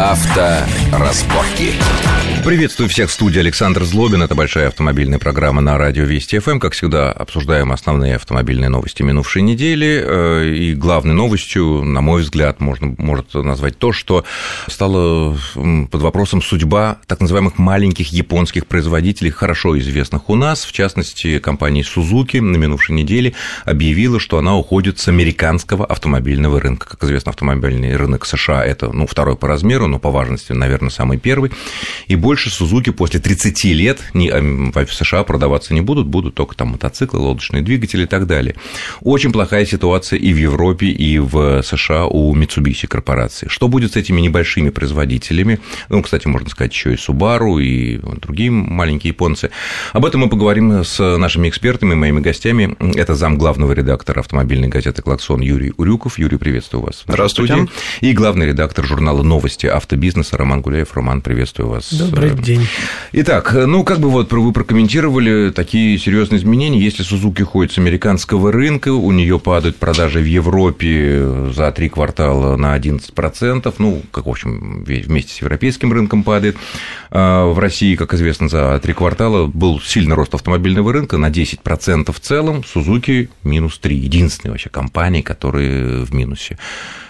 Авторазборки. Приветствую всех в студии Александр Злобин. Это большая автомобильная программа на радио Вести ФМ. Как всегда, обсуждаем основные автомобильные новости минувшей недели. Э, и главной новостью, на мой взгляд, можно, может назвать то, что стало под вопросом судьба так называемых маленьких японских производителей, хорошо известных у нас. В частности, компания Suzuki на минувшей неделе объявила, что она уходит с американского автомобильного рынка. Как известно, автомобильный рынок США – это ну, второй по размеру, но по важности, наверное, самый первый. И больше Сузуки после 30 лет ни в США продаваться не будут, будут только там мотоциклы, лодочные двигатели и так далее. Очень плохая ситуация и в Европе, и в США у Mitsubishi корпорации. Что будет с этими небольшими производителями? Ну, кстати, можно сказать, еще и Subaru, и другие маленькие японцы. Об этом мы поговорим с нашими экспертами, моими гостями. Это зам главного редактора автомобильной газеты «Клаксон» Юрий Урюков. Юрий, приветствую вас. Здравствуйте. И главный редактор журнала «Новости автобизнеса» Роман Гуляев. Роман, приветствую вас. Добрый день. Итак, ну, как бы вот вы прокомментировали такие серьезные изменения. Если Сузуки ходит с американского рынка, у нее падают продажи в Европе за три квартала на 11%, ну, как, в общем, вместе с европейским рынком падает. А в России, как известно, за три квартала был сильный рост автомобильного рынка на 10% в целом, Сузуки минус 3, единственная вообще компания, которая в минусе.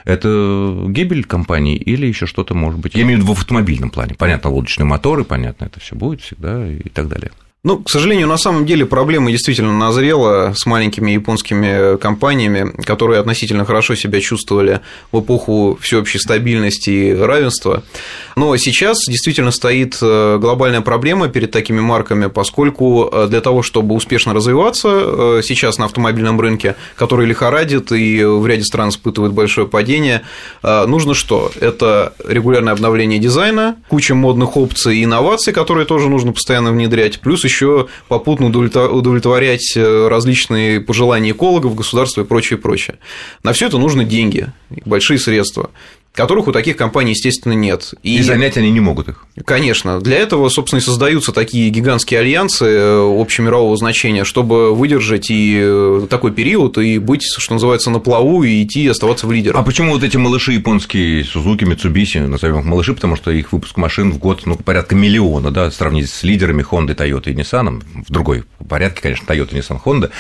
Это гибель компании или еще что-то может быть? Я имею в виду в автомобильном плане. Понятно, лодочные моторы, понятно, это все будет всегда и так далее. Ну, к сожалению, на самом деле проблема действительно назрела с маленькими японскими компаниями, которые относительно хорошо себя чувствовали в эпоху всеобщей стабильности и равенства. Но сейчас действительно стоит э, глобальная проблема перед такими марками, поскольку э, для того, чтобы успешно развиваться э, сейчас на автомобильном рынке, который лихорадит и в ряде стран испытывает большое падение, нужно что? Это регулярное обновление дизайна, куча модных опций и инноваций, которые тоже нужно постоянно внедрять, плюс еще попутно удовлетворять э, различные пожелания экологов, государства и прочее, прочее. На все это нужны деньги, большие средства которых у таких компаний, естественно, нет. И, и занять они не могут их. Конечно. Для этого, собственно, и создаются такие гигантские альянсы э, общемирового значения, чтобы выдержать и э, такой период, и быть, что называется, на плаву, и идти, и оставаться в лидерах. А почему вот эти малыши японские, Сузуки, Mitsubishi, назовем их малыши, потому что их выпуск машин в год, ну, порядка миллиона, да, сравнить с лидерами Honda, Toyota и Nissan, в другой порядке, конечно, Toyota, Nissan, Honda,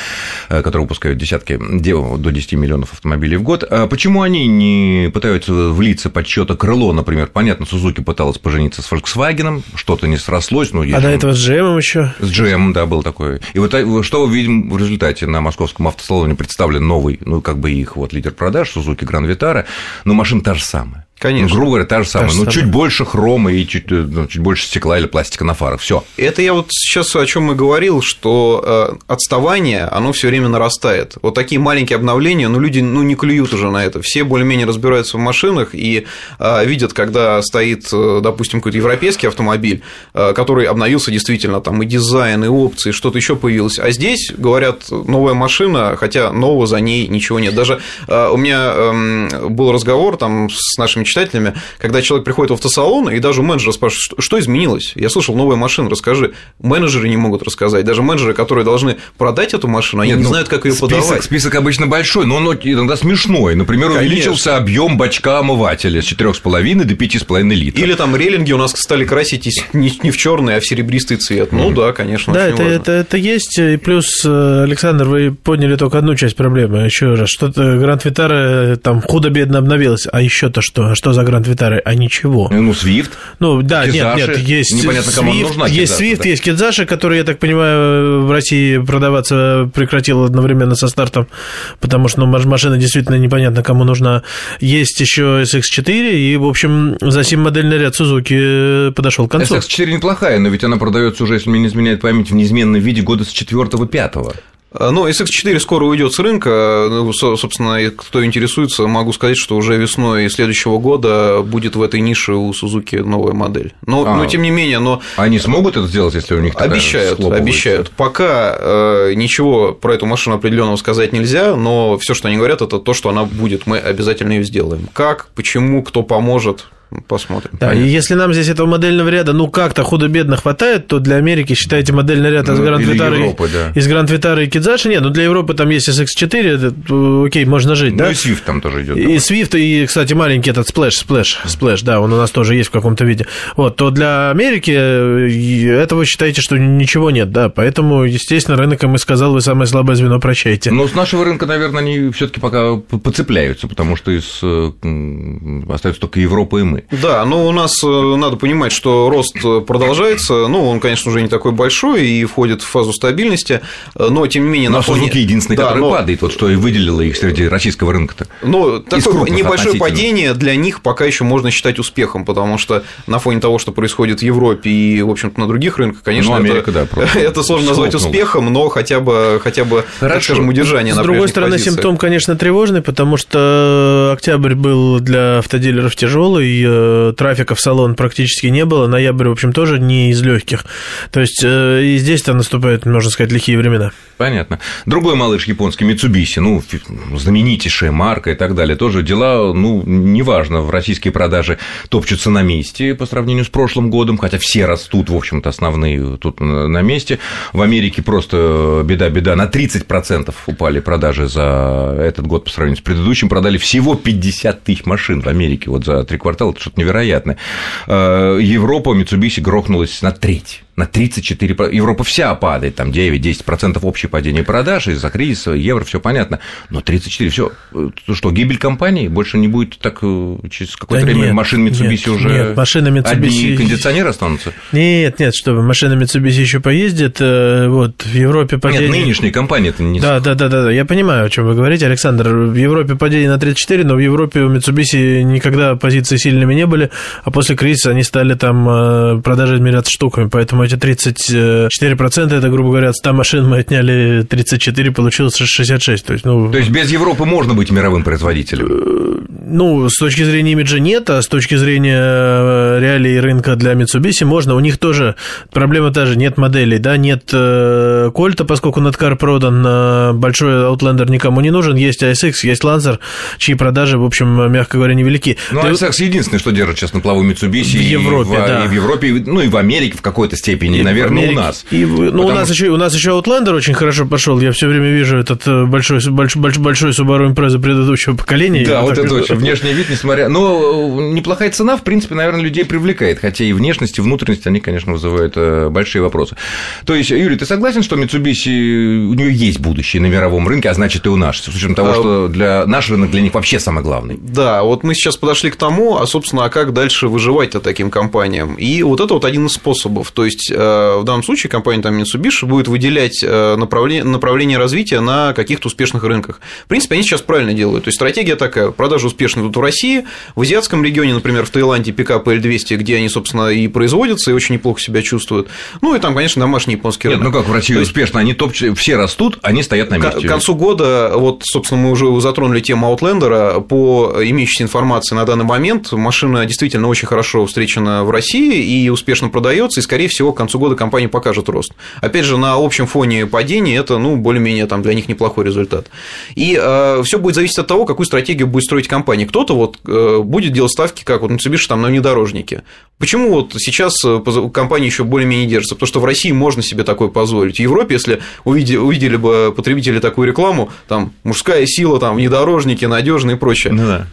э, которые выпускают десятки, до 10 миллионов автомобилей в год. А почему они не пытаются влиться подсчета крыло, например, понятно, Сузуки пыталась пожениться с Volkswagen, что-то не срослось, но А до этого с GM еще? С GM, да, был такой. И вот э, что мы видим в результате на московском автосалоне представлен новый, ну, как бы их вот лидер продаж, Сузуки Гран Витара, но машина та же самая. Конечно. Ну, грубо говоря, та же самая. Та ну, чуть больше хрома и чуть, э, ну, чуть больше стекла или пластика на фарах. Все. Это я вот сейчас о чем и говорил, что э, отставание, оно все время нарастает. Вот такие маленькие обновления, ну, люди ну, не клюют уже на это. Все более-менее разбираются в машинах и э, видят, когда стоит, допустим, какой-то европейский автомобиль, который обновился действительно, там и дизайн, и опции, что-то еще появилось. А здесь, говорят, новая машина, хотя нового за ней ничего нет. Даже у меня эм, был разговор там с нашими читателями, когда человек приходит в автосалон, и даже у менеджера спрашивают, что изменилось? Я слышал, новая машина, расскажи. Менеджеры не могут рассказать. Даже менеджеры, которые должны продать эту машину, они Нет, не ну, знают, как ее список, подавать. Список обычно большой, но он иногда смешной. Например, Конечно. увеличился объем бачка омывателя с 4,5 до 5,5 литров. Или там рейлинги у нас стали красить не, не в черный, а в серебристый цвет. Ну да, конечно. Да, это, это, это есть. И плюс, э, Александр, вы поняли только одну часть проблемы. Еще раз, что-то Гранд Витара там худо-бедно обновилось, а еще-то что? Что за Гранд Витара, а ничего. Ну, Свифт. Ну, да, Кизаши. нет, нет, есть Непонятно, кому Swift, нужна Есть Свифт, да. есть Кидзаши, который, я так понимаю, в России продаваться прекратил одновременно со стартом, потому что ну, машина действительно непонятно, кому нужна. Есть еще SX4, и, в общем, за сим модельный ряд Сузуки подошел к концу. SX4 неплохая, но ведь она продается уже, если мне не изменяет память, в неизменном виде года с 4-5. А, ну, SX4 скоро уйдет с рынка. Ну, собственно, кто интересуется, могу сказать, что уже весной следующего года будет в этой нише у Suzuki новая модель. Но, а, но тем не менее, но они смогут это сделать, если у них такая обещают, обещают. Пока э, ничего про эту машину определенного сказать нельзя, но все, что они говорят, это то, что она будет. Мы обязательно ее сделаем. Как, почему, кто поможет, посмотрим. Да, и если нам здесь этого модельного ряда, ну, как-то худо-бедно хватает, то для Америки, считайте, модельный ряд из Ну, Гранд или Витара и- Европы, да. из Гранд Витара и Кидзаши, нет, ну, для Европы там есть SX4, это, э, окей, можно жить, Ну да? и Swift там тоже идет. И Swift, и, кстати, маленький этот Splash, Splash, Splash, да, он у нас тоже есть в каком-то виде. Вот, то для Америки э, этого считаете, что ничего нет, да, поэтому, естественно, рынок, им и сказал, вы самое слабое звено прощаете. Но с нашего рынка, наверное, они все-таки пока п- поцепляются, потому что из э, остается только Европа и мы. Да, но у нас э, надо понимать, что рост э, продолжается. Ну, он, конечно, уже не такой большой и входит в фазу стабильности, э, но тем не менее Но на фоне... Сузуки единственный, Да, который но- падает, вот что и выделило их среди российского рынка-то. Ну, такое небольшое падение для них пока еще можно считать успехом, потому что на фоне того, что происходит в Европе и, в общем-то, на других рынках, конечно, Ну, Америка, это, да, это сложно назвать успехом, но хотя бы, хотя бы так Хорошо. скажем, удержание С на другой стороны, позициях. симптом, конечно, тревожный, потому что октябрь был для автодилеров тяжелый, э, трафика в салон практически не было, ноябрь, в общем, тоже не из легких. То есть э, и здесь-то наступают, можно сказать, лихие времена. Понятно. Другой малыш японский, Mitsubishi, ну, знаменитейшая марка и так далее, тоже дела, ну, неважно, в российские продажи топчутся на месте по сравнению с прошлым годом, хотя все растут, в общем-то, основные тут на месте. В Америке просто беда-беда, на 30% упали продажи за этот год по сравнению с предыдущим, продали всего 50 тысяч машин в Америке вот за три квартала, что-то невероятное. Э, Европа, Mitsubishi грохнулась на треть на 34%. про- Европа вся падает, там 9-10% общее падение продаж из-за кризиса, евро, все понятно. Но 34, все. Что, гибель компании? Больше не будет так э, через какое-то Да время нет, машин Mitsubishi нет, уже нет, машины одни Mitsubishi- кондиционеры останутся? Нет, нет, чтобы машина Mitsubishi еще поездит, э, вот, в Европе падение... Нет, нынешние компании это не... Да, да, да, да, да, я понимаю, о чем вы говорите, Александр. В Европе падение на 34, но в Европе у Mitsubishi никогда позиции сильными не были, а после кризиса они стали там э, продажи измеряться штуками, поэтому эти 34% это, грубо говоря, от 100 машин мы отняли 34, получилось 66, то есть, ну... То есть без Европы можно быть мировым производителем? Ну, с точки зрения имиджа нет, а с точки зрения э, реалий рынка для Mitsubishi можно. У них тоже проблема та же, нет моделей, да, нет э, Кольта, поскольку Надкар продан, э, большой Outlander никому не нужен, есть ASX, есть Lancer, чьи продажи, в общем, мягко говоря, невелики. Ну, Ты- ASX единственное, что держит сейчас на плаву Mitsubishi В и Европе, в, да. и в Европе, и- ну и в Америке в какой-то степени, и, наверное, у Америке. нас. И, ну, у Потому нас, что- еще, у нас еще Outlander очень хорошо пошел. Я все время вижу этот большой, большой, большой, Subaru Impreza предыдущего поколения. Да, вот это очень. Внешний вид, несмотря... Но э, неплохая цена, в принципе, наверное, людей привлекает. Хотя и внешность, и внутренность, они, конечно, вызывают э, большие вопросы. То есть, Юрий, ты согласен, что Mitsubishi, у нее есть будущее на мировом рынке, а значит, и у нас, с учетом того, А- что для наш рынок для них вообще самый главный. Да, вот мы сейчас подошли к тому, а, собственно, а как дальше выживать-то таким компаниям? И вот это вот один из способов. То есть, э, в данном случае компания там Mitsubishi будет выделять направление, направление развития на каких-то успешных рынках. В принципе, они сейчас правильно делают. То есть, стратегия такая, продажи успешны тут в России, в азиатском регионе, например, в Таиланде пикапы L200, где они, собственно, и производятся, и очень неплохо себя чувствуют. Ну, и там, конечно, домашний японский Нет, рынок. ну как в России То есть, успешно, они топчут, все растут, они стоят на месте. к концу года, вот, собственно, мы уже затронули тему Outlander. По имеющейся информации на данный момент, машина действительно очень хорошо встречена в России и успешно продается, и, скорее всего, к концу года компания покажет рост. Опять же, на общем фоне падения это, ну, более-менее там для них неплохой результат. И э, все будет зависеть от того, какую стратегию будет строить компания. Кто-то вот э, будет делать ставки, как вот Mitsubishi там на внедорожнике. Почему вот сейчас э, компания еще более-менее держится? Потому что в России можно себе такое позволить. В Европе, если увидели, увидели бы потребители такую рекламу, там мужская сила, там внедорожники, надежные и прочее. Ну да.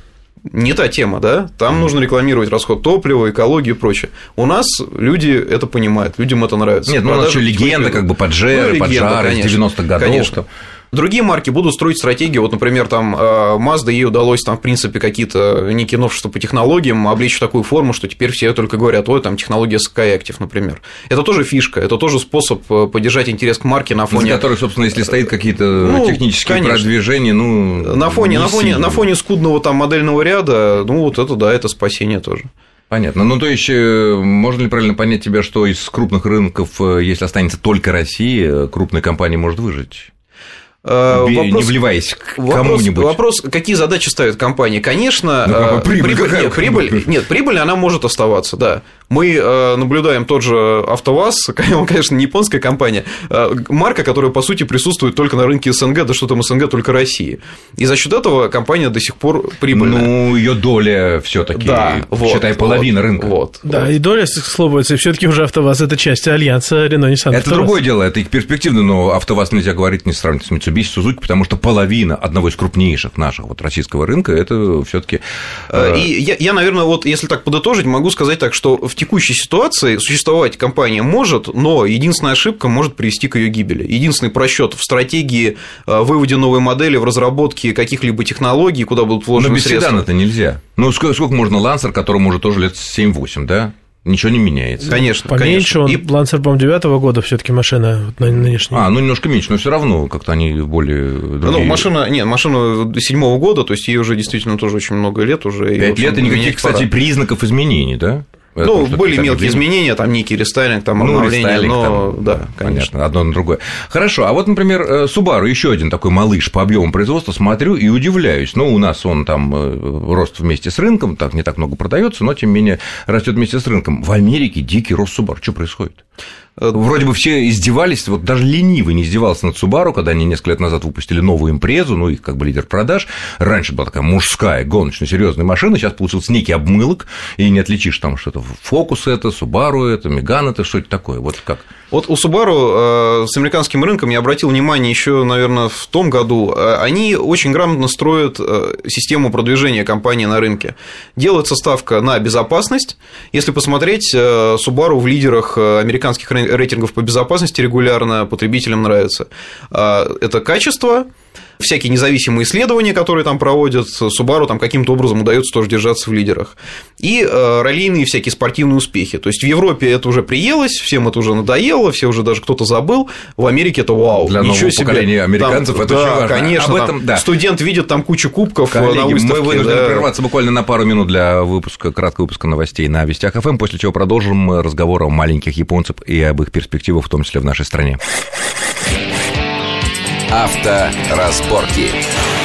Не та тема, да? Там нужно рекламировать расход топлива, экологию и прочее. У нас люди это понимают, людям это нравится. Нет, ну у нас еще легенда, как бы. Паджеро, Ну, легенда, Паджаро из конечно, 90-х годов. Конечно. там. Другие марки будут строить стратегию. Вот, например, там э, Mazda ей удалось там, в принципе, какие-то некие новшества по технологиям облечь в такую форму, что теперь все только говорят, ой, там технология Skyactiv, например. Это тоже фишка, это тоже способ э, поддержать интерес к марке на фоне которых, собственно, если стоит какие-то Ну, технические конечно. продвижения, ну. на фоне, не на, фоне, сильно. на фоне скудного там модельного ряда, ну вот это да, это спасение тоже. Понятно. Ну, то есть, э, можно ли правильно понять тебя, что из крупных рынков, э, если останется только Россия, э, крупная компания может выжить? Вопрос, не вливаясь к кому-нибудь. Вопрос, какие задачи ставит компания? Конечно, ну, прибыль, прибыль, нет, прибыль, нет, прибыль, она может оставаться, да. Мы э, наблюдаем тот же АвтоВАЗ, он, конечно, не японская компания, э, марка, которая, по сути, присутствует только на рынке СНГ, да что там СНГ, только России. И за счет этого компания до сих пор прибыльная. Ну, ее доля все таки да, вот, считай, половина вот, рынка. Вот, да, вот. и доля, к слову, все таки уже АвтоВАЗ – это часть альянса Рено Nissan. Это другое дело, это их перспективно, но АвтоВАЗ нельзя говорить, не сравнить с Mitsubishi Suzuki, потому что половина одного из крупнейших наших вот российского рынка – это все таки э, И я, я, наверное, вот если так подытожить, могу сказать так, что в текущей ситуации существовать компания может, но единственная ошибка может привести к ее гибели. Единственный просчет в стратегии э, выводе новой модели, в разработке каких-либо технологий, куда будут вложены но без средства. это нельзя. Ну, сколько можно Лансер, которому уже тоже лет 7-8, да? Ничего не меняется. Конечно, Поменьше конечно. он, и... Лансер, по-моему, девятого года все таки машина нынешняя. А, ну немножко меньше, но все равно как-то они более другие. Ну, машина, нет, машина седьмого года, то есть ей уже действительно тоже очень много лет уже. Пять лет и никаких, кстати, признаков изменений, да? Ну, были мелкие изменения, там некий рестайлинг, там ну, обновление, но там, да, конечно. Понятно, одно на другое. Хорошо, а вот, например, э, Subaru, еще один такой малыш по объему производства, смотрю и удивляюсь. Ну, у нас он там э, рост вместе с рынком, так не так много продается, но тем не менее растет вместе с рынком. В Америке дикий рост Subaru. Что происходит? Э, вроде бы все издевались, вот даже ленивый не издевался над Subaru, когда они несколько лет назад выпустили новую импрезу, ну, их как бы лидер продаж. Раньше была такая мужская, гоночная, серьезная машина, сейчас получился некий обмылок, и не отличишь там что-то. Фокус это, Subaru это, Меган это, что это такое, вот как? Вот у Subaru э, с американским рынком я обратил внимание еще, наверное, в том году. Э, они очень грамотно строят систему продвижения компании на рынке. Делается ставка на безопасность. Если посмотреть, Subaru в лидерах американских рынков рейтингов по безопасности регулярно потребителям нравится. А, это качество, всякие независимые исследования, которые там проводят, Subaru там каким-то образом удается тоже держаться в лидерах. И э, раллийные всякие спортивные успехи. То есть в Европе это уже приелось, всем это уже надоело, все уже даже кто-то забыл. В Америке это вау, Для ничего себе. поколения американцев там, это да, очень важно. конечно. Об этом, да. Студент видит там кучу кубков Коллеги, на выставке. Мы вынуждены да. прерваться буквально на пару минут для выпуска, краткого выпуска новостей на Вестях ФМ, после чего продолжим разговор о маленьких японцев и об их перспективах, в том числе в нашей стране. Авторазборки. разборки.